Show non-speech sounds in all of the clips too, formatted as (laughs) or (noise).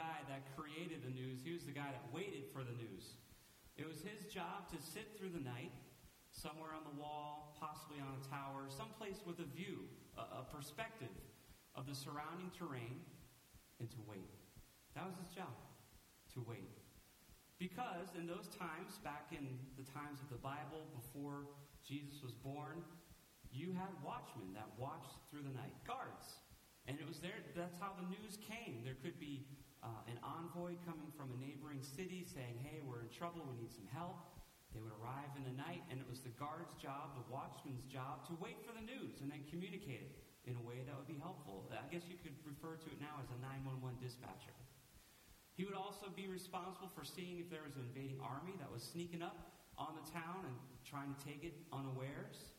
guy that created the news. He was the guy that waited for the news. It was his job to sit through the night, somewhere on the wall, possibly on a tower, someplace with a view, a, a perspective of the surrounding terrain, and to wait. That was his job, to wait. Because in those times, back in the times of the Bible, before Jesus was born, you had watchmen that watched through the night, guards. And it was there, that's how the news came. There could be uh, an envoy coming from a neighboring city saying, hey, we're in trouble, we need some help. They would arrive in the night, and it was the guard's job, the watchman's job, to wait for the news and then communicate it in a way that would be helpful. I guess you could refer to it now as a 911 dispatcher. He would also be responsible for seeing if there was an invading army that was sneaking up on the town and trying to take it unawares.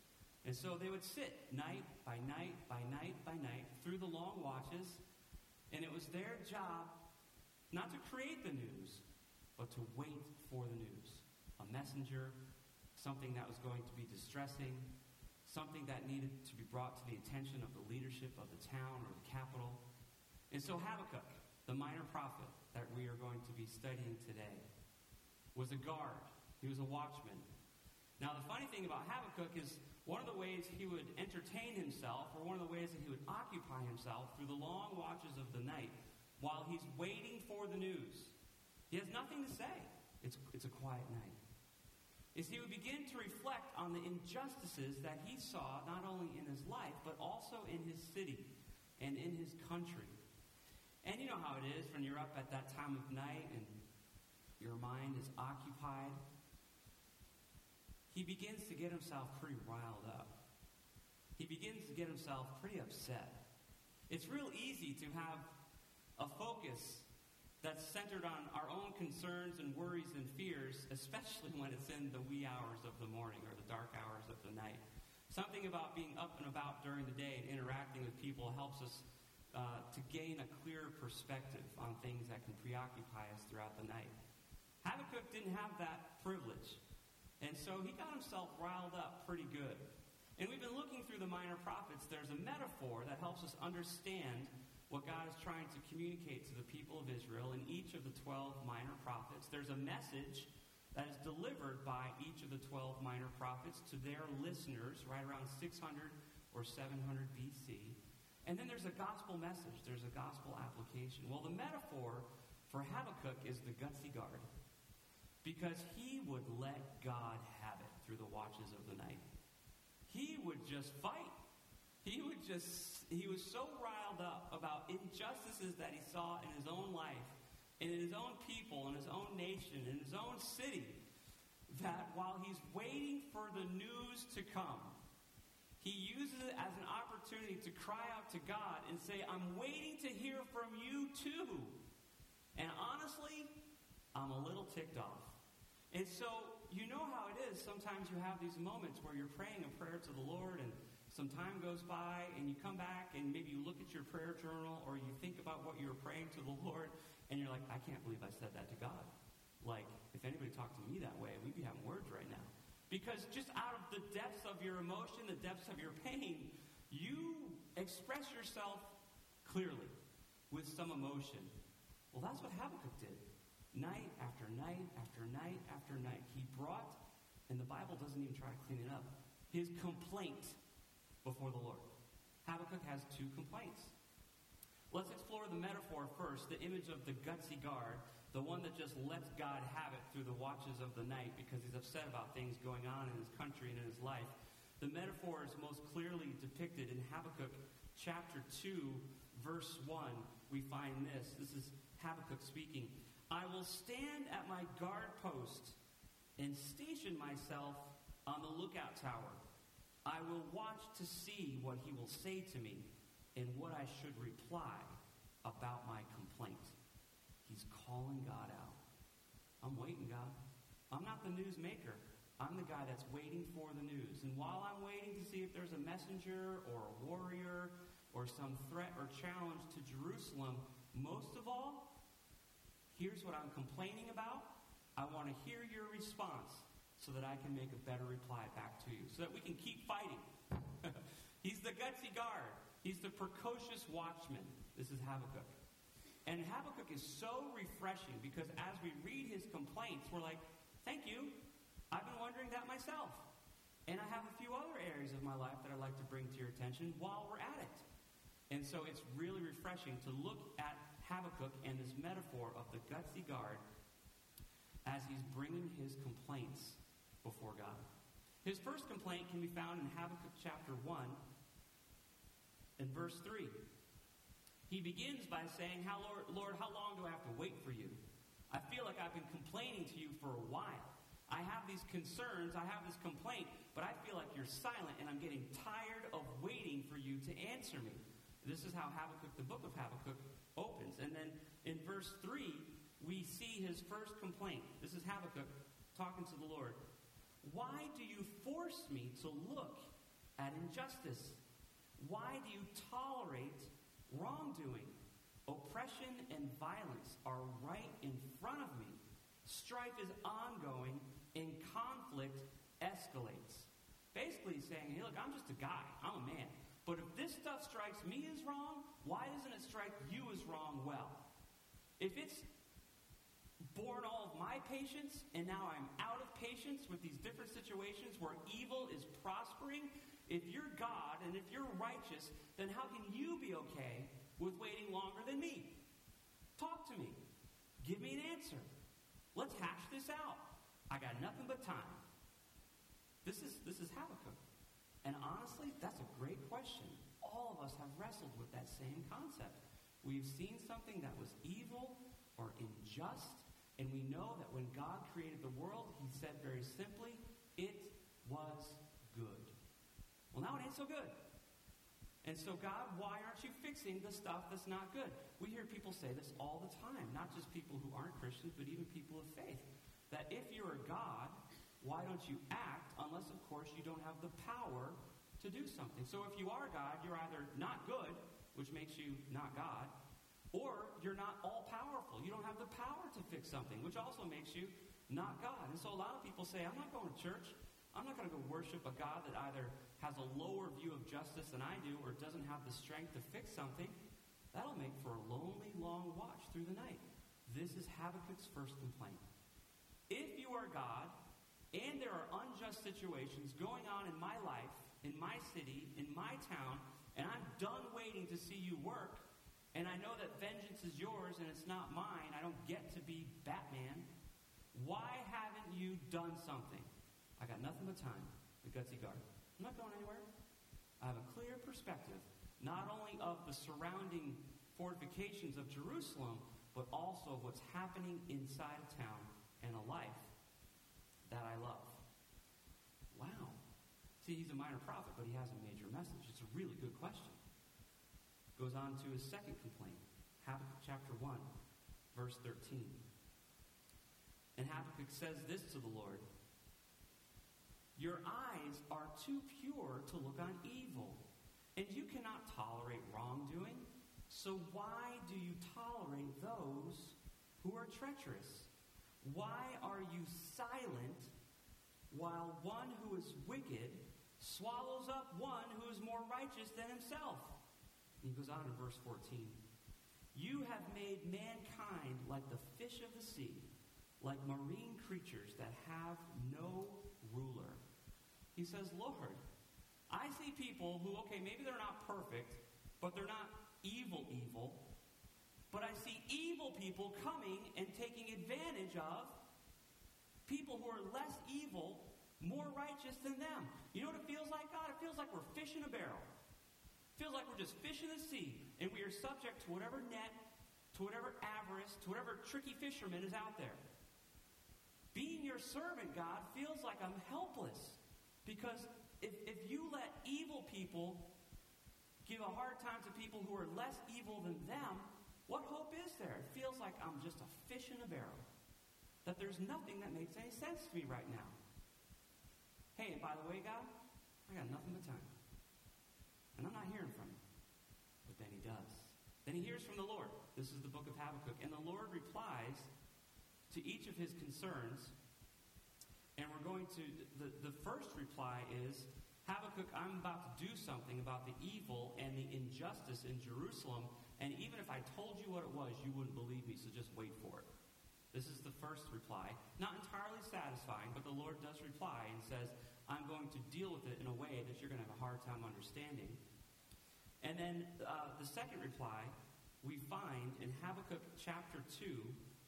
And so they would sit night by night by night by night through the long watches, and it was their job not to create the news, but to wait for the news. A messenger, something that was going to be distressing, something that needed to be brought to the attention of the leadership of the town or the capital. And so Habakkuk, the minor prophet that we are going to be studying today, was a guard. He was a watchman. Now, the funny thing about Habakkuk is one of the ways he would entertain himself, or one of the ways that he would occupy himself through the long watches of the night, while he's waiting for the news. He has nothing to say. It's, it's a quiet night. Is he would begin to reflect on the injustices that he saw not only in his life, but also in his city and in his country. And you know how it is when you're up at that time of night and your mind is occupied. He begins to get himself pretty riled up. He begins to get himself pretty upset. It's real easy to have a focus that's centered on our own concerns and worries and fears, especially when it's in the wee hours of the morning or the dark hours of the night. Something about being up and about during the day and interacting with people helps us uh, to gain a clear perspective on things that can preoccupy us throughout the night. Habakkuk didn't have that privilege. And so he got himself riled up pretty good. And we've been looking through the minor prophets. There's a metaphor that helps us understand what God is trying to communicate to the people of Israel in each of the 12 minor prophets. There's a message that is delivered by each of the 12 minor prophets to their listeners right around 600 or 700 BC. And then there's a gospel message, there's a gospel application. Well, the metaphor for Habakkuk is the gutsy guard because he would let God have it through the watches of the night. He would just fight. He would just, he was so riled up about injustices that he saw in his own life, and in his own people, in his own nation, in his own city, that while he's waiting for the news to come, he uses it as an opportunity to cry out to God and say, I'm waiting to hear from you too. And honestly, I'm a little ticked off. And so, you know how it is. Sometimes you have these moments where you're praying a prayer to the Lord and some time goes by and you come back and maybe you look at your prayer journal or you think about what you were praying to the Lord and you're like, I can't believe I said that to God. Like, if anybody talked to me that way, we'd be having words right now. Because just out of the depths of your emotion, the depths of your pain, you express yourself clearly with some emotion. Well, that's what Habakkuk did. Night after night after night after night. He brought, and the Bible doesn't even try to clean it up, his complaint before the Lord. Habakkuk has two complaints. Let's explore the metaphor first, the image of the gutsy guard, the one that just lets God have it through the watches of the night because he's upset about things going on in his country and in his life. The metaphor is most clearly depicted in Habakkuk chapter 2, verse 1. We find this. This is Habakkuk speaking. I will stand at my guard post and station myself on the lookout tower. I will watch to see what he will say to me and what I should reply about my complaint. He's calling God out. I'm waiting, God. I'm not the news maker. I'm the guy that's waiting for the news. And while I'm waiting to see if there's a messenger or a warrior or some threat or challenge to Jerusalem, most of all, here's what I'm complaining about. I want to hear your response that I can make a better reply back to you, so that we can keep fighting. (laughs) He's the gutsy guard. He's the precocious watchman. This is Habakkuk. And Habakkuk is so refreshing because as we read his complaints, we're like, thank you. I've been wondering that myself. And I have a few other areas of my life that I'd like to bring to your attention while we're at it. And so it's really refreshing to look at Habakkuk and this metaphor of the gutsy guard as he's bringing his complaints before God. His first complaint can be found in Habakkuk chapter 1 in verse 3. He begins by saying, how, Lord, Lord, how long do I have to wait for you? I feel like I've been complaining to you for a while. I have these concerns, I have this complaint, but I feel like you're silent and I'm getting tired of waiting for you to answer me. This is how Habakkuk, the book of Habakkuk, opens. And then in verse 3, we see his first complaint. This is Habakkuk talking to the Lord. Why do you force me to look at injustice? Why do you tolerate wrongdoing? Oppression and violence are right in front of me. Strife is ongoing and conflict escalates. Basically saying, hey, look, I'm just a guy. I'm a man. But if this stuff strikes me as wrong, why doesn't it strike you as wrong well? If it's born all of my patience and now I'm out of patience with these different situations where evil is prospering, if you're God and if you're righteous, then how can you be okay with waiting longer than me? Talk to me. Give me an answer. Let's hash this out. I got nothing but time. This is, this is Habakkuk. And honestly, that's a great question. All of us have wrestled with that same concept. We've seen something that was evil or unjust, and we know that when God created the world, he said very simply, it was good. Well, now it ain't so good. And so, God, why aren't you fixing the stuff that's not good? We hear people say this all the time, not just people who aren't Christians, but even people of faith. That if you're a God, why don't you act unless, of course, you don't have the power to do something? So if you are God, you're either not good, which makes you not God, or you're not all powerful. You don't have the power to fix something, which also makes you not God. And so a lot of people say, I'm not going to church. I'm not going to go worship a God that either has a lower view of justice than I do or doesn't have the strength to fix something. That'll make for a lonely, long watch through the night. This is Habakkuk's first complaint. If you are God, and there are unjust situations going on in my life, in my city, in my town, and I'm done waiting to see you work, and I know that vengeance is yours and it's not mine, I don't get to be Batman, why haven't you done something? I got nothing but time, the gutsy guard. I'm not going anywhere. I have a clear perspective, not only of the surrounding fortifications of Jerusalem, but also of what's happening inside of town and a life that I love. Wow. See, he's a minor prophet, but he has a major message. It's a really good question. Goes on to his second complaint, Habakkuk chapter 1, verse 13. And Habakkuk says this to the Lord Your eyes are too pure to look on evil, and you cannot tolerate wrongdoing. So why do you tolerate those who are treacherous? Why are you silent while one who is wicked swallows up one who is more righteous than himself? He goes on in verse 14. You have made mankind like the fish of the sea, like marine creatures that have no ruler. He says, Lord, I see people who, okay, maybe they're not perfect, but they're not evil, evil. But I see evil people coming and taking advantage of people who are less evil, more righteous than them. You know what it feels like, God? It feels like we're fish in a barrel. Feels like we're just fish in the sea, and we are subject to whatever net, to whatever avarice, to whatever tricky fisherman is out there. Being your servant, God, feels like I'm helpless. Because if, if you let evil people give a hard time to people who are less evil than them, what hope is there? It feels like I'm just a fish in a barrel. That there's nothing that makes any sense to me right now. Hey, and by the way, God, I got nothing but time. And I'm not hearing from him. But then he does. Then he hears from the Lord. This is the book of Habakkuk. And the Lord replies to each of his concerns. And we're going to, the, the first reply is Habakkuk, I'm about to do something about the evil and the injustice in Jerusalem, and even if I told you what it was, you wouldn't believe me, so just wait for it. This is the first reply. Not entirely satisfying, but the Lord does reply and says, I'm going to deal with it in a way that you're going to have a hard time understanding. And then uh, the second reply we find in Habakkuk chapter 2,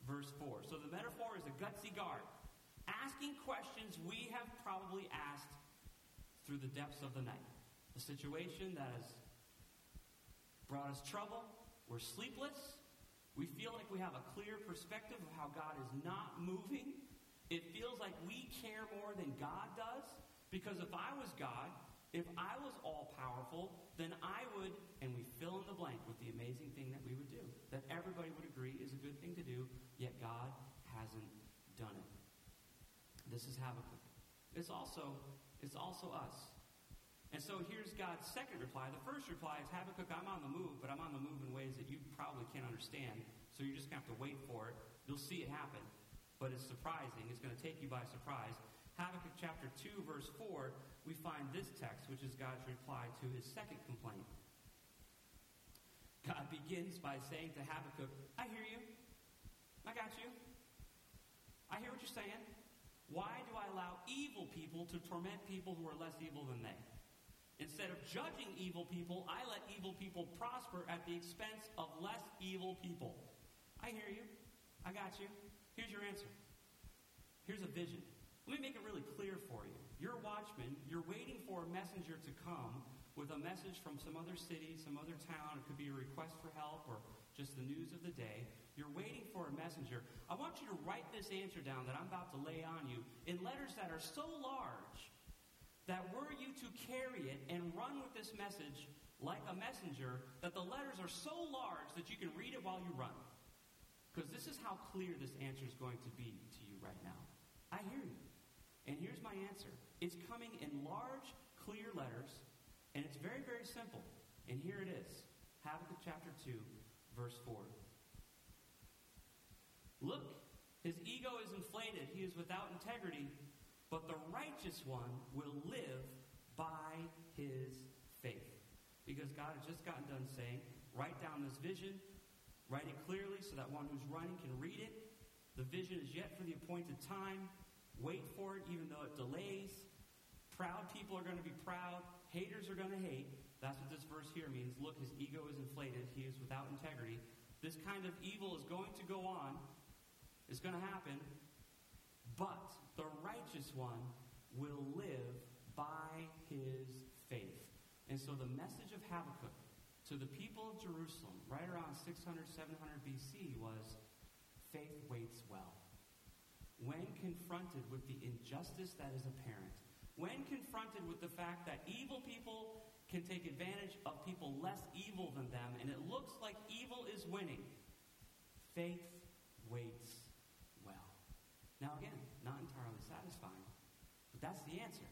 verse 4. So the metaphor is a gutsy guard, asking questions we have probably asked through the depths of the night. A situation that has brought us trouble. We're sleepless. We feel like we have a clear perspective of how God is not moving. It feels like we care more than God does. Because if I was God, if I was all powerful, then I would, and we fill in the blank with the amazing thing that we would do, that everybody would agree is a good thing to do, yet God hasn't done it. This is Habakkuk. It's also, it's also us. And so here's God's second reply. The first reply is Habakkuk, I'm on the move, but I'm on the move in ways that you probably can't understand. So you're just going to have to wait for it. You'll see it happen. But it's surprising. It's going to take you by surprise. Habakkuk chapter 2, verse 4, we find this text, which is God's reply to his second complaint. God begins by saying to Habakkuk, I hear you. I got you. I hear what you're saying. Why do I allow evil people to torment people who are less evil than they? Instead of judging evil people, I let evil people prosper at the expense of less evil people. I hear you. I got you. Here's your answer. Here's a vision. Let me make it really clear for you. You're a watchman. You're waiting for a messenger to come with a message from some other city, some other town. It could be a request for help or just the news of the day. You're waiting for a messenger. I want you to write this answer down that I'm about to lay on you in letters that are so large that were you to carry it and run with this message like a messenger, that the letters are so large that you can read it while you run. Because this is how clear this answer is going to be to you right now. I hear you. And here's my answer it's coming in large, clear letters, and it's very, very simple. And here it is Habakkuk chapter 2, verse 4. Look, his ego is inflated, he is without integrity, but the righteous one will live by his faith. Because God has just gotten done saying, write down this vision, write it clearly so that one who's running can read it. The vision is yet for the appointed time. Wait for it, even though it delays. Proud people are going to be proud. Haters are going to hate. That's what this verse here means. Look, his ego is inflated. He is without integrity. This kind of evil is going to go on. It's going to happen. But the righteous one will live by his faith. And so the message of Habakkuk to the people of Jerusalem, right around 600, 700 BC, was faith waits well when confronted with the injustice that is apparent, when confronted with the fact that evil people can take advantage of people less evil than them, and it looks like evil is winning, faith waits well. Now, again, not entirely satisfying, but that's the answer.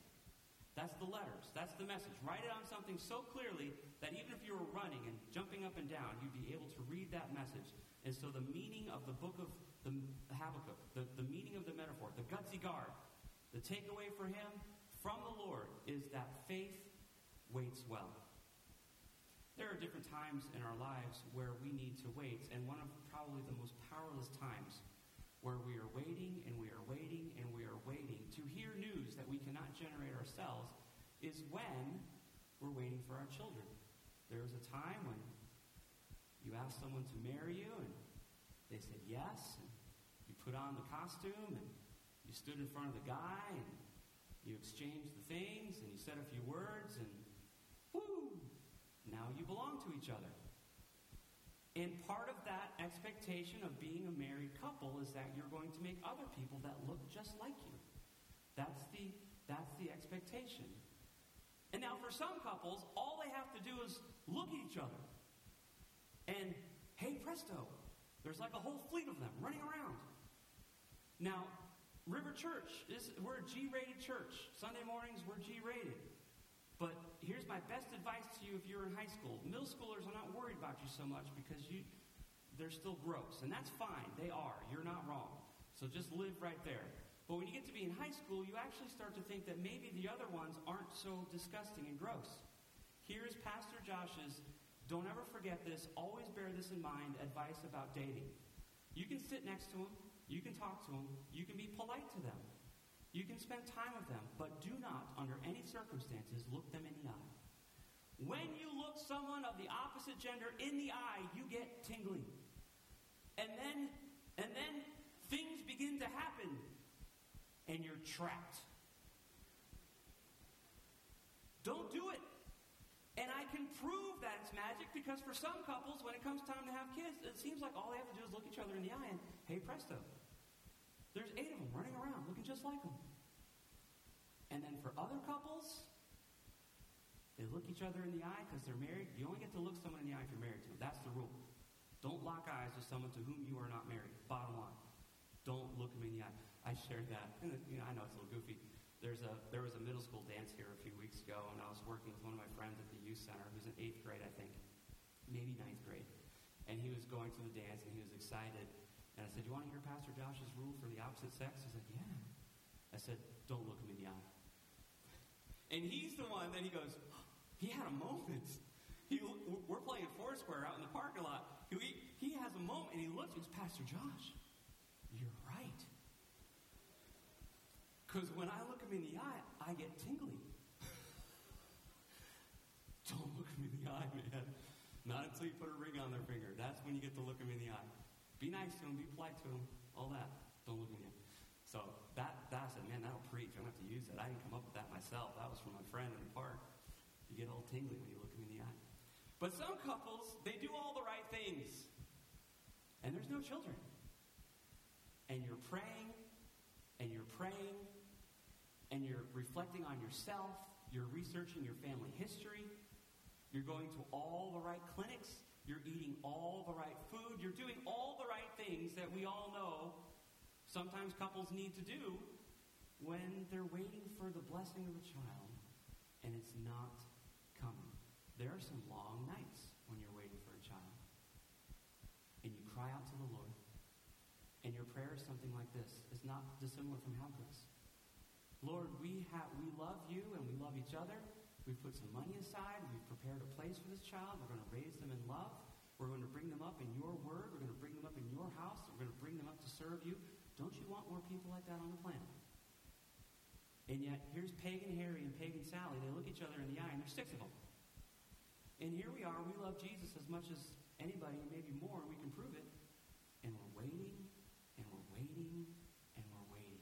That's the letters. That's the message. Write it on something so clearly that even if you were running and jumping up and down, you'd be able to read that message. And so the meaning of the book of the Habakkuk, the, the meaning of the metaphor, the gutsy guard, the takeaway for him from the Lord is that faith waits well. There are different times in our lives where we need to wait, and one of probably the most powerless times where we are waiting and we are waiting and we are waiting to hear news that we cannot generate ourselves is when we're waiting for our children. There was a time when you ask someone to marry you and they said yes, and you put on the costume, and you stood in front of the guy, and you exchanged the things, and you said a few words, and whoo, now you belong to each other. And part of that expectation of being a married couple is that you're going to make other people that look just like you. That's the, that's the expectation. And now for some couples, all they have to do is look at each other. And hey presto, there's like a whole fleet of them running around. Now, River Church is we're a G-rated church. Sunday mornings we're G-rated. But here's my best advice to you if you're in high school. Middle schoolers are not worried about you so much because you they're still gross. And that's fine. They are. You're not wrong. So just live right there. But when you get to be in high school, you actually start to think that maybe the other ones aren't so disgusting and gross. Here's Pastor Josh's, don't ever forget this, always bear this in mind, advice about dating. You can sit next to them, you can talk to them, you can be polite to them, you can spend time with them, but do not, under any circumstances, look them in the eye. When you look someone of the opposite gender in the eye, you get tingly. And then, and then things begin to happen, and you're trapped. Don't do it. And I can prove that it's magic because for some couples, when it comes time to have kids, it seems like all they have to do is look each other in the eye and, hey, presto. There's eight of them running around looking just like them. And then for other couples, they look each other in the eye because they're married. You only get to look someone in the eye if you're married to them. That's the rule. Don't lock eyes with someone to whom you are not married. Bottom line. Don't look them in the eye. I shared that. You know, I know it's a little goofy. There's a, there was a middle school dance here a few weeks ago, and I was working with one of my friends at the youth center who's in eighth grade, I think, maybe ninth grade. And he was going to the dance, and he was excited. And I said, You want to hear Pastor Josh's rule for the opposite sex? He's like, Yeah. I said, Don't look him in the eye. And he's the one that he goes, he had a moment. He, we're playing Foursquare out in the parking lot. He, he has a moment, and he looks, It's Pastor Josh, you're right. Because when I look him in the eye, I get tingly. (laughs) Don't look him in the eye, man. Not until you put a ring on their finger. That's when you get to look him in the eye. Be nice to him, be polite to him, all that. Don't look him in the eye. So that, that I man, that'll preach. I don't have to use that. I didn't come up with that myself. That was from my friend in the park. You get all tingly when you look them in the eye. But some couples, they do all the right things. And there's no children. And you're praying, and you're praying, and you're reflecting on yourself, you're researching your family history, you're going to all the right clinics, you're eating all the right food, you're doing all the right things that we all know sometimes couples need to do when they're waiting for the blessing of a child and it's not coming. There are some long nights when you're waiting for a child. And you cry out to the Lord. And your prayer is something like this. It's not dissimilar from Habakkuk's. Lord, we, have, we love you and we love each other. We've put some money aside. We've prepared a place for this child. We're going to raise them in love. We're going to bring them up in your word. We're going to bring them up in your house. We're going to bring them up to serve you. Don't you want more people like that on the planet? And yet, here's Pagan Harry and Pagan Sally. They look each other in the eye, and there's six of them. And here we are. We love Jesus as much as anybody, maybe more, we can prove it. And we're waiting, and we're waiting, and we're waiting.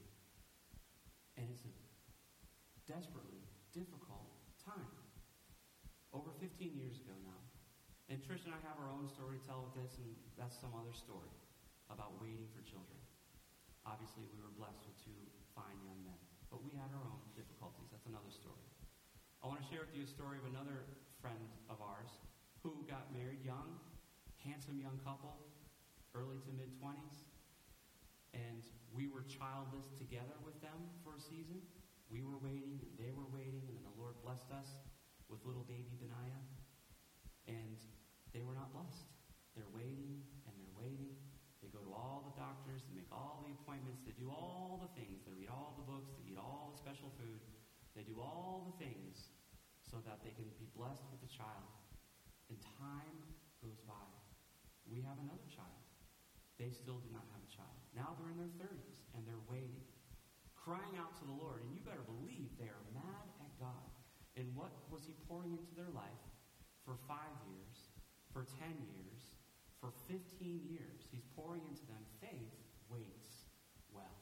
And it's a desperately difficult time. Over 15 years ago now. And And I have our own story to tell with this, and that's some other story about waiting for children. Obviously, we were blessed with two fine young men. But we had our own difficulties. That's another story. I want to share with you a story of another friend of ours who got married young, handsome young couple, early to mid 20s. And we were childless together with them for a season. We were waiting, and they were waiting, and then the Lord blessed us with little baby Benaiah. And they were not blessed. They're waiting, and they're waiting. They go to all the doctors, they make all the appointments, they do all the things, they read all the books, they eat all the special food, they do all the things so that they can be blessed with a child. And time goes by. We have another child. They still do not have a child. Now they're in their 30s and they're waiting, crying out to the Lord. And you better believe they are mad at God. And what was He pouring into their life for five years, for 10 years, for 15 years? He's pouring into them faith waits well.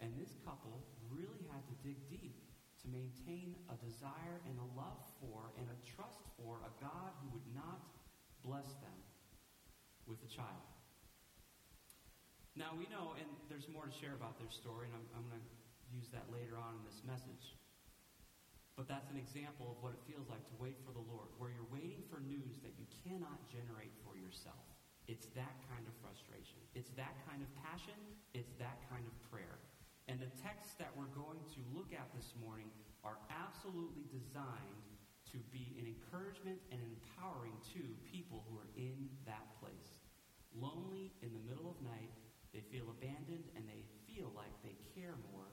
And this couple really had to dig deep to maintain a desire and a love for and a trust for a God who would not bless them with a child. Now we know, and there's more to share about their story, and I'm, I'm going to use that later on in this message. But that's an example of what it feels like to wait for the Lord, where you're waiting for news that you cannot generate for yourself. It's that kind of frustration. It's that kind of passion. It's that kind of prayer. And the texts that we're going to look at this morning are absolutely designed to be an encouragement and empowering to people who are in that place. Lonely in the middle of night, they feel abandoned and they feel like they care more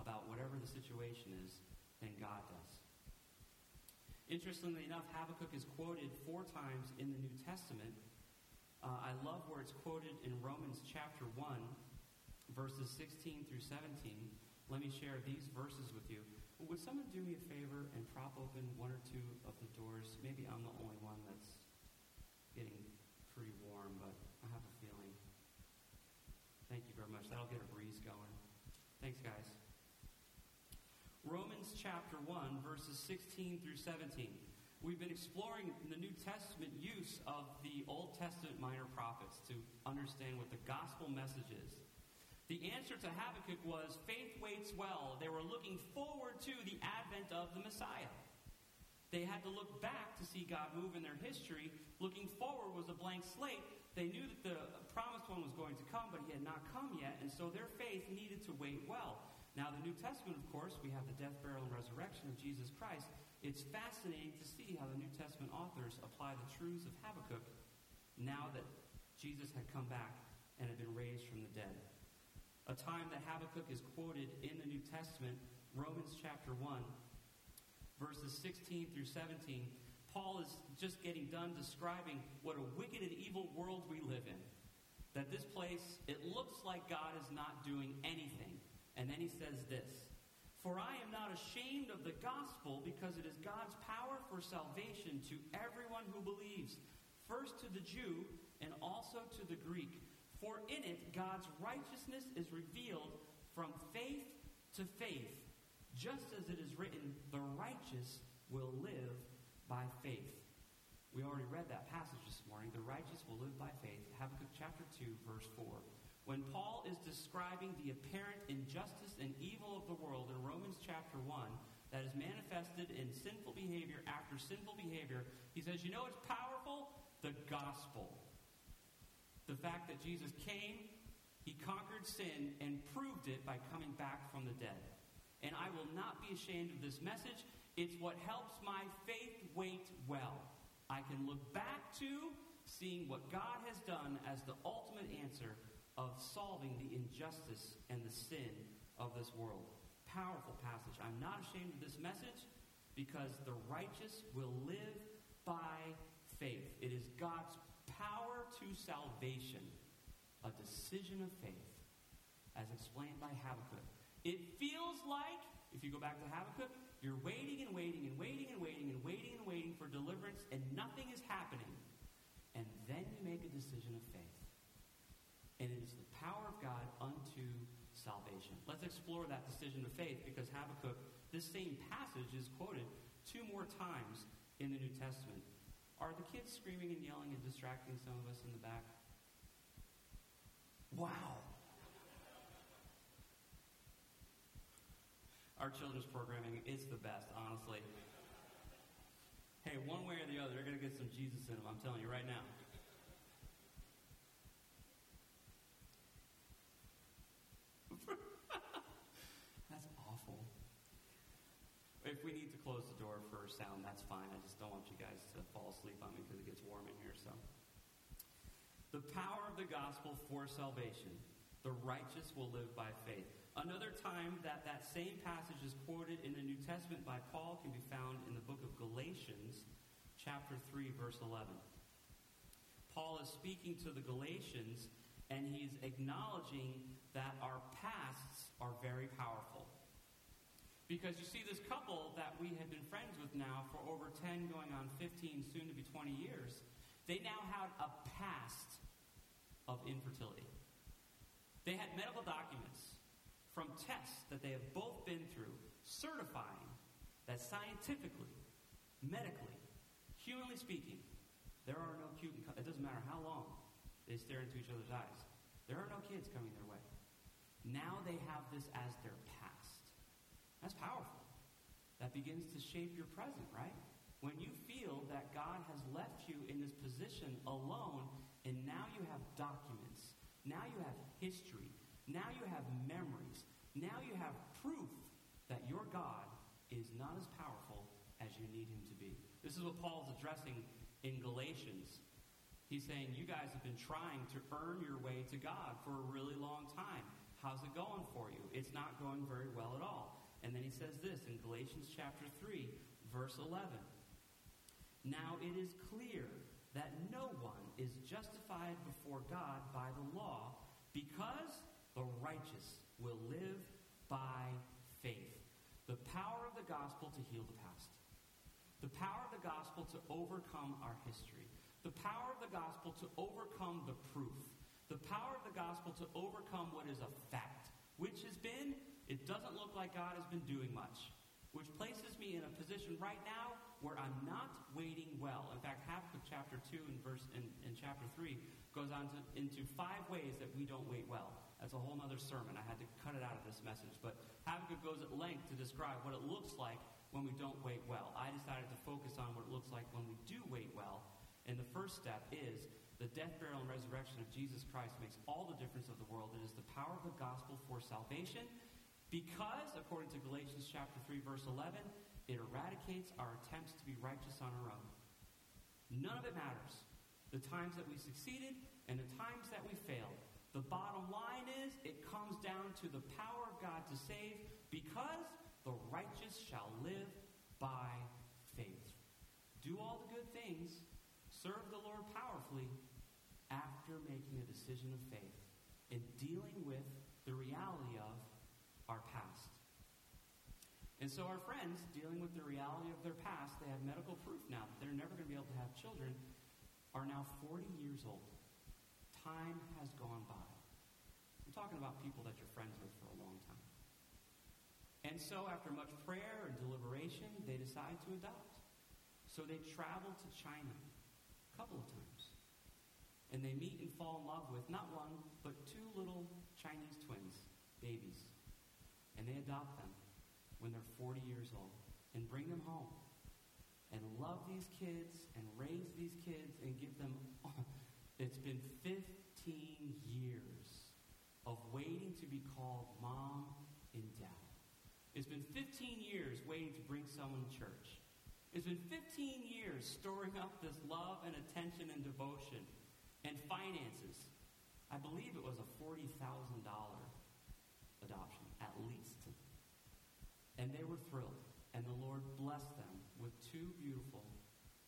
about whatever the situation is than God does. Interestingly enough, Habakkuk is quoted four times in the New Testament. Uh, I love where it's quoted in Romans chapter 1, verses 16 through 17. Let me share these verses with you. Would someone do me a favor and prop open one or two of the doors? Maybe I'm the only one that's getting pretty warm, but I have a feeling. Thank you very much. That'll get a breeze going. Thanks, guys. Chapter 1, verses 16 through 17. We've been exploring the New Testament use of the Old Testament minor prophets to understand what the gospel message is. The answer to Habakkuk was faith waits well. They were looking forward to the advent of the Messiah. They had to look back to see God move in their history. Looking forward was a blank slate. They knew that the promised one was going to come, but he had not come yet, and so their faith needed to wait well. Now, the New Testament, of course, we have the death, burial, and resurrection of Jesus Christ. It's fascinating to see how the New Testament authors apply the truths of Habakkuk now that Jesus had come back and had been raised from the dead. A time that Habakkuk is quoted in the New Testament, Romans chapter 1, verses 16 through 17. Paul is just getting done describing what a wicked and evil world we live in. That this place, it looks like God is not doing anything. And then he says this For I am not ashamed of the gospel because it is God's power for salvation to everyone who believes, first to the Jew and also to the Greek. For in it God's righteousness is revealed from faith to faith, just as it is written, the righteous will live by faith. We already read that passage this morning. The righteous will live by faith. Habakkuk chapter 2, verse 4. When Paul is describing the apparent injustice and evil of the world in Romans chapter 1 that is manifested in sinful behavior after sinful behavior, he says, You know what's powerful? The gospel. The fact that Jesus came, he conquered sin, and proved it by coming back from the dead. And I will not be ashamed of this message. It's what helps my faith wait well. I can look back to seeing what God has done as the ultimate answer of solving the injustice and the sin of this world. Powerful passage. I'm not ashamed of this message because the righteous will live by faith. It is God's power to salvation, a decision of faith, as explained by Habakkuk. It feels like, if you go back to Habakkuk, you're waiting and waiting and waiting and waiting and waiting and waiting for deliverance, and nothing is happening. And then you make a decision of faith and it is the power of God unto salvation. Let's explore that decision of faith because Habakkuk, this same passage is quoted two more times in the New Testament. Are the kids screaming and yelling and distracting some of us in the back? Wow. Our children's programming is the best, honestly. Hey, one way or the other, they're going to get some Jesus in them, I'm telling you right now. if we need to close the door for sound, that's fine. I just don't want you guys to fall asleep on me because it gets warm in here. So, the power of the gospel for salvation. The righteous will live by faith. Another time that that same passage is quoted in the New Testament by Paul can be found in the book of Galatians, chapter 3, verse 11. Paul is speaking to the Galatians, and he's acknowledging that our pasts are very powerful. Because you see, this couple that we had been friends with now for over 10, going on 15, soon to be 20 years, they now had a past of infertility. They had medical documents from tests that they have both been through certifying that scientifically, medically, humanly speaking, there are no cute, it doesn't matter how long they stare into each other's eyes, there are no kids coming their way. Now they have this as their that's powerful. That begins to shape your present, right? When you feel that God has left you in this position alone, and now you have documents, now you have history, now you have memories, now you have proof that your God is not as powerful as you need him to be. This is what Paul is addressing in Galatians. He's saying, You guys have been trying to earn your way to God for a really long time. How's it going for you? It's not going very well at all. And then he says this in Galatians chapter 3, verse 11. Now it is clear that no one is justified before God by the law because the righteous will live by faith. The power of the gospel to heal the past. The power of the gospel to overcome our history. The power of the gospel to overcome the proof. The power of the gospel to overcome what is a fact, which has been, it doesn't look like God has been doing much. Which places me in a position right now where I'm not waiting well. In fact, Habakkuk chapter 2 and verse in chapter 3 goes on to, into five ways that we don't wait well. That's a whole other sermon. I had to cut it out of this message. But Habakkuk goes at length to describe what it looks like when we don't wait well. I decided to focus on what it looks like when we do wait well. And the first step is the death, burial, and resurrection of Jesus Christ makes all the difference of the world. It is the power of the gospel for salvation because, according to Galatians chapter 3, verse 11, it eradicates our attempts to be righteous on our own. None of it matters. The times that we succeeded and the times that we failed. The bottom line is it comes down to the power of God to save because the righteous shall live by faith. Do all the good things, serve the Lord powerfully after making a decision of faith and dealing with the reality of. And so our friends, dealing with the reality of their past, they have medical proof now that they're never going to be able to have children, are now 40 years old. Time has gone by. I'm talking about people that you're friends with for a long time. And so, after much prayer and deliberation, they decide to adopt. So they travel to China a couple of times. And they meet and fall in love with not one, but two little Chinese twins, babies. And they adopt them when they're 40 years old and bring them home and love these kids and raise these kids and give them. (laughs) It's been 15 years of waiting to be called mom and dad. It's been 15 years waiting to bring someone to church. It's been 15 years storing up this love and attention and devotion and finances. I believe it was a $40,000 And they were thrilled. And the Lord blessed them with two beautiful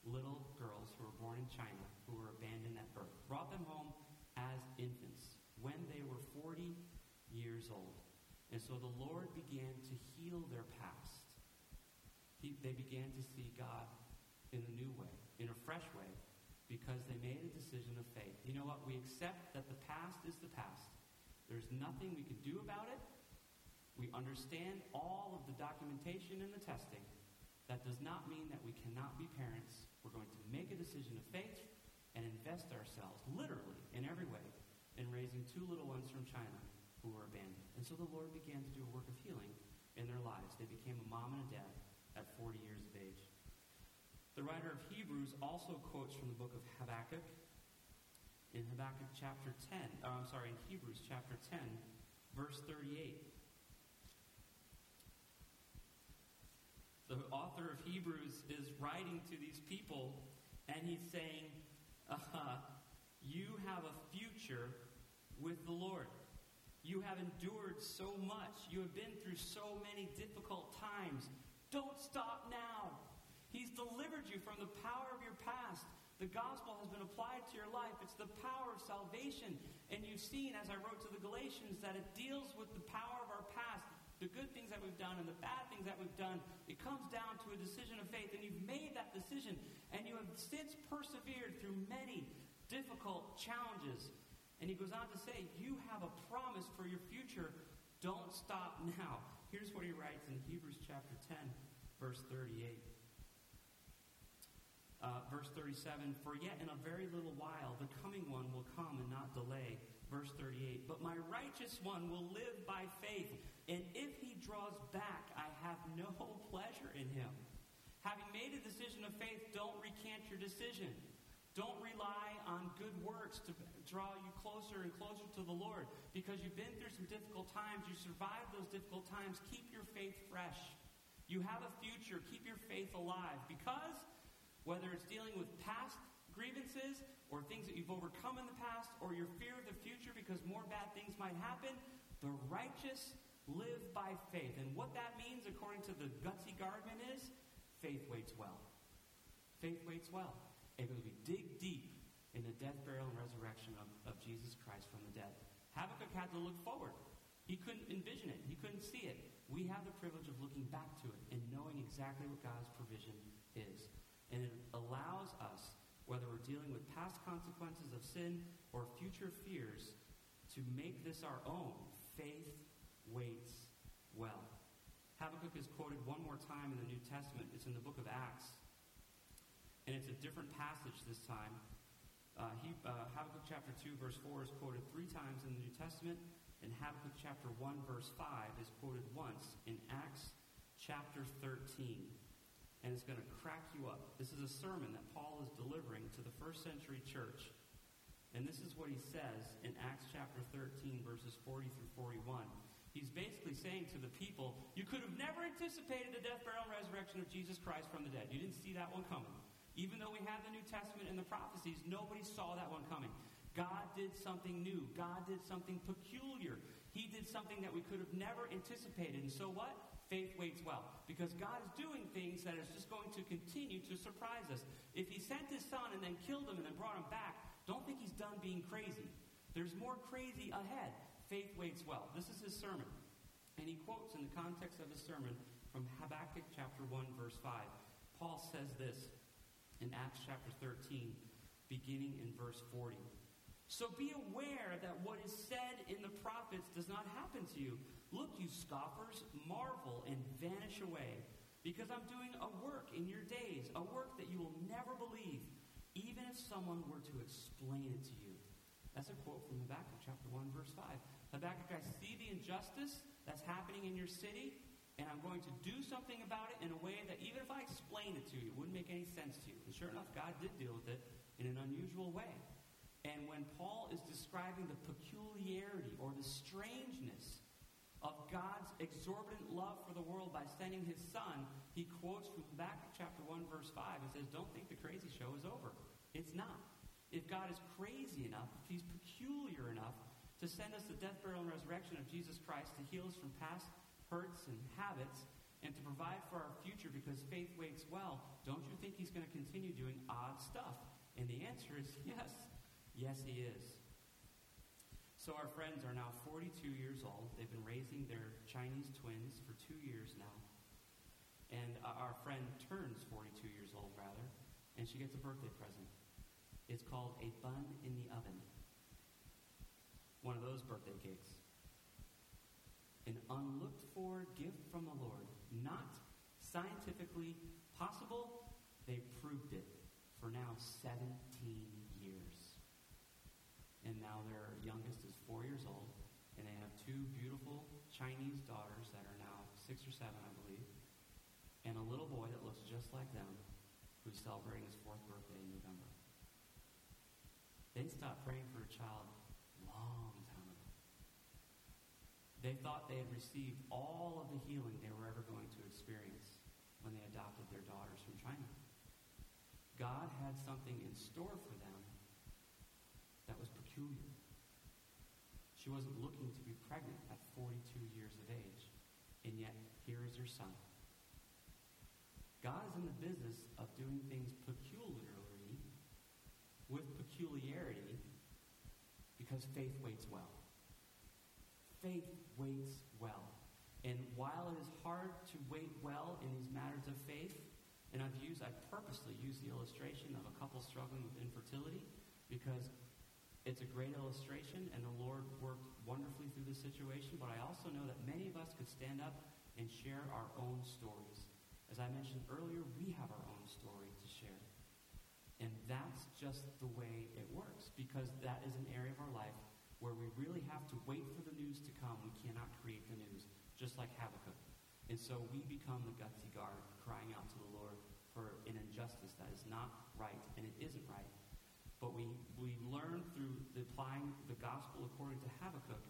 little girls who were born in China who were abandoned at birth. Brought them home as infants when they were 40 years old. And so the Lord began to heal their past. He, they began to see God in a new way, in a fresh way, because they made a decision of faith. You know what? We accept that the past is the past. There's nothing we can do about it. We understand all of the documentation and the testing. That does not mean that we cannot be parents. We're going to make a decision of faith and invest ourselves, literally, in every way, in raising two little ones from China who were abandoned. And so the Lord began to do a work of healing in their lives. They became a mom and a dad at 40 years of age. The writer of Hebrews also quotes from the book of Habakkuk in Habakkuk chapter 10, oh, I'm sorry, in Hebrews chapter 10, verse 38. The author of Hebrews is writing to these people, and he's saying, uh, You have a future with the Lord. You have endured so much. You have been through so many difficult times. Don't stop now. He's delivered you from the power of your past. The gospel has been applied to your life. It's the power of salvation. And you've seen, as I wrote to the Galatians, that it deals with the power of our past the good things that we've done and the bad things that we've done, it comes down to a decision of faith. And you've made that decision, and you have since persevered through many difficult challenges. And he goes on to say, You have a promise for your future. Don't stop now. Here's what he writes in Hebrews chapter 10, verse 38. Uh, verse 37 For yet in a very little while the coming one will come and not delay. Verse 38 But my righteous one will live by faith. And if he draws back, I have no (laughs) pleasure in him. Having made a decision of faith, don't recant your decision. Don't rely on good works to draw you closer and closer to the Lord. Because you've been through some difficult times, you survived those difficult times. Keep your faith fresh. You have a future. Keep your faith alive. Because whether it's dealing with past grievances or things that you've overcome in the past or your fear of the future because more bad things might happen, The righteous live by faith. And what that means, according to the gutsy guardman, is faith waits well. Faith waits well. And we dig deep in the death, burial, and resurrection of, of Jesus Christ from the dead, Habakkuk had to look forward. He couldn't envision it. He couldn't see it. We have the privilege of looking back to it and knowing exactly what God's provision is. And it allows us, whether we're dealing with past consequences of sin or future fears, to make this our own. Faith waits well. Habakkuk is quoted one more time in the New Testament. It's in the book of Acts. And it's a different passage this time. Uh, he, uh, Habakkuk chapter 2, verse 4 is quoted three times in the New Testament, and Habakkuk chapter 1, verse 5 is quoted once in Acts chapter 13. And it's going to crack you up. This is a sermon that Paul is delivering to the first century church. And this is what he says in Acts chapter 13, verses 40 through 41. He's basically saying to the people, You could have never anticipated the death, burial, and resurrection of Jesus Christ from the dead. You didn't see that one coming. Even though we have the New Testament and the prophecies, nobody saw that one coming. God did something new. God did something peculiar. He did something that we could have never anticipated. And so what? Faith waits well. Because God is doing things that is just going to continue to surprise us. If he sent his son and then killed him and then brought him back, don't think he's done being crazy. There's more crazy ahead. Faith waits well. This is his sermon. And he quotes in the context of his sermon from Habakkuk chapter 1, verse 5. Paul says this in Acts chapter 13, beginning in verse 40. So be aware that what is said in the prophets does not happen to you. Look, you scoffers, marvel and vanish away, because I'm doing a work in your days, a work that you will never believe, even if someone were to explain it to you. That's a quote from Habakkuk chapter 1, verse 5. Habakkuk, I see the injustice that's happening in your city, and I'm going to do something about it in a way that even if I explained it to you, it wouldn't make any sense to you. And sure enough, God did deal with it in an unusual way. And when Paul is describing the peculiarity or the strangeness of God's exorbitant love for the world by sending his son, he quotes from Habakkuk chapter 1, verse 5, and says, Don't think the crazy show is over. It's not. If God is crazy enough, if he's peculiar enough to send us the death, burial, and resurrection of Jesus Christ to heal us from past hurts and habits and to provide for our future because faith waits well, don't you think he's going to continue doing odd stuff? And the answer is (laughs) yes. Yes, he is. So our friends are now 42 years old. They've been raising their Chinese twins for two years now. And uh, our friend turns 42 years old, rather, and she gets a birthday present. It's called a bun in the oven. One of those birthday cakes an unlooked for gift from the Lord. Not scientifically possible, they proved it for now 17 years. And now their youngest is four years old, and they have two beautiful Chinese daughters that are now six or seven, I believe, and a little boy that looks just like them who's celebrating his fourth birthday in November. They stopped praying for a child They thought they had received all of the healing they were ever going to experience when they adopted their daughters from China. God had something in store for them that was peculiar. She wasn't looking to be pregnant at 42 years of age, and yet here is her son. God is in the business of doing things peculiarly with peculiarity because faith waits well faith waits well. And while it is hard to wait well in these matters of faith, and I've used, I purposely used the illustration of a couple struggling with infertility because it's a great illustration and the Lord worked wonderfully through the situation, but I also know that many of us could stand up and share our own stories. As I mentioned earlier, we have our own story to share. And that's just the way it works because that is an area of our life where we really have to wait for the news to come. We cannot create the news, just like Habakkuk. And so we become the gutsy guard, crying out to the Lord for an injustice that is not right, and it isn't right. But we, we learn through the applying the gospel according to Habakkuk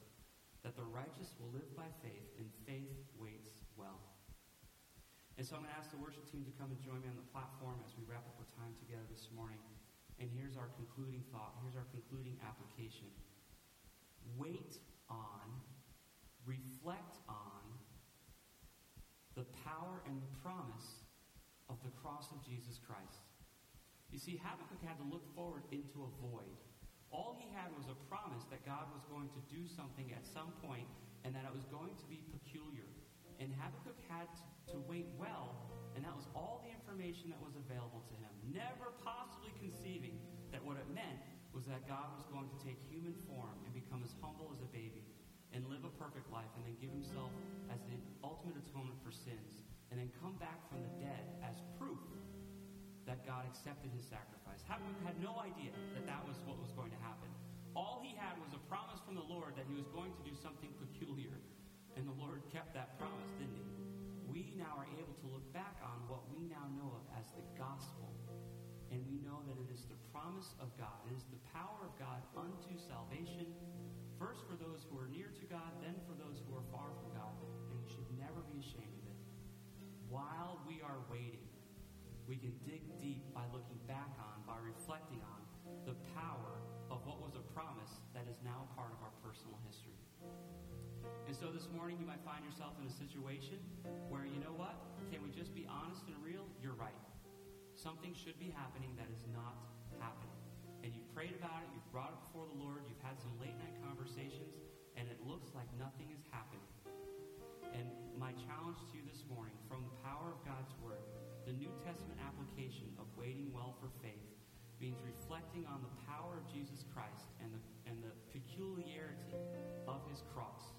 that the righteous will live by faith, and faith waits well. And so I'm going to ask the worship team to come and join me on the platform as we wrap up our time together this morning. And here's our concluding thought. Here's our concluding application. Wait on reflect on the power and the promise of the cross of Jesus Christ. You see, Habakkuk had to look forward into a void. All he had was a promise that God was going to do something at some point and that it was going to be peculiar. And Habakkuk had to, wait well, and that was all the information that was available to him. Never possibly conceiving that what it meant was that God was going to take human form and become as humble as a baby and live a perfect life and then give himself as the ultimate atonement for sins and then come back from the dead as proof that God accepted his sacrifice. Habakkuk had no idea that that was what was going to happen. All he had was a promise from the Lord that he was going to do something peculiar. And the Lord kept that promise, didn't he? We now are able to look back on what we now know of as the gospel. And we know that it is the promise of God. It is the power of God unto salvation, first for those who are near to God, then for those who are far from God. And we should never be ashamed of it. While we are waiting, we can dig deep by looking back on, by reflecting on the power of what was a promise that is now part of our personal history. And so this morning you might find yourself in a situation where, you know what? Something should be happening that is not happening. And you've prayed about it, you've brought it before the Lord, you've had some late night conversations, and it looks like nothing is happening. And my challenge to you this morning, from the power of God's Word, the New Testament application of waiting well for faith means reflecting on the power of Jesus Christ and the, and the peculiarity of his cross.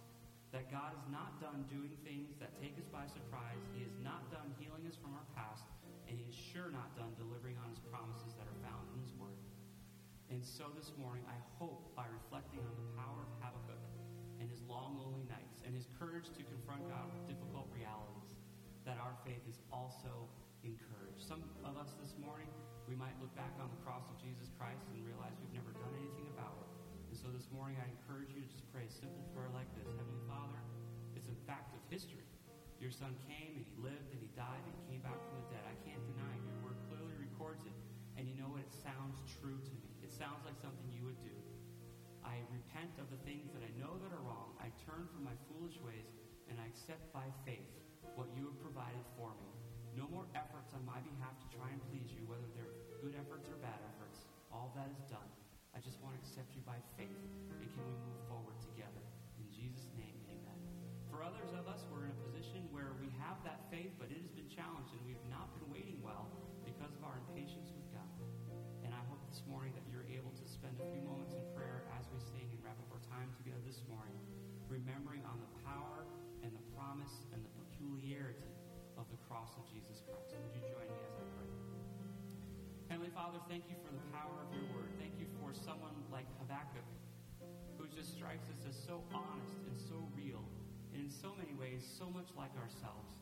That God is not done doing things that take us by surprise. He is not done healing us from our past. Sure not done delivering on his promises that are found in his word. And so this morning, I hope by reflecting on the power of Habakkuk and his long, lonely nights and his courage to confront God with difficult realities, that our faith is also encouraged. Some of us this morning, we might look back on the cross of Jesus Christ and realize we've never done anything about it. And so this morning, I encourage you to just pray a simple prayer like this Heavenly Father, it's a fact of history. Your son came and he lived and he died and sounds true to me. It sounds like something you would do. I repent of the things that I know that are wrong. I turn from my foolish ways and I accept by faith what you have provided for me. No more efforts on my behalf to try and please you, whether they're good efforts or bad efforts. All that is done. I just want to accept you by faith. Morning that you're able to spend a few moments in prayer as we sing and wrap up our time together this morning, remembering on the power and the promise and the peculiarity of the cross of Jesus Christ. Would you join me as I pray? Heavenly Father, thank you for the power of your word. Thank you for someone like Habakkuk who just strikes us as so honest and so real, and in so many ways, so much like ourselves.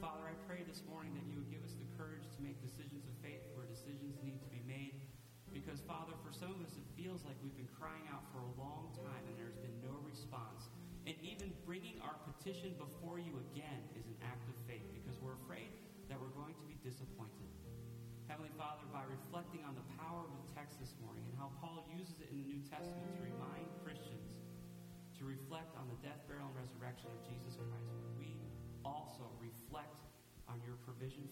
Father, I pray this morning that you would give us the courage to make decisions of faith where decisions need to be made. Because, Father, for some of us, it feels like we've been crying out for a long time and there's been no response. And even bringing our petition before you again is an act of faith because we're afraid that we're going to be disappointed. Heavenly Father, by reflecting on the power of the text this morning and how Paul uses it in the New Testament to remind Christians to reflect on the death, burial, and resurrection of Jesus Christ, we also reflect on your provision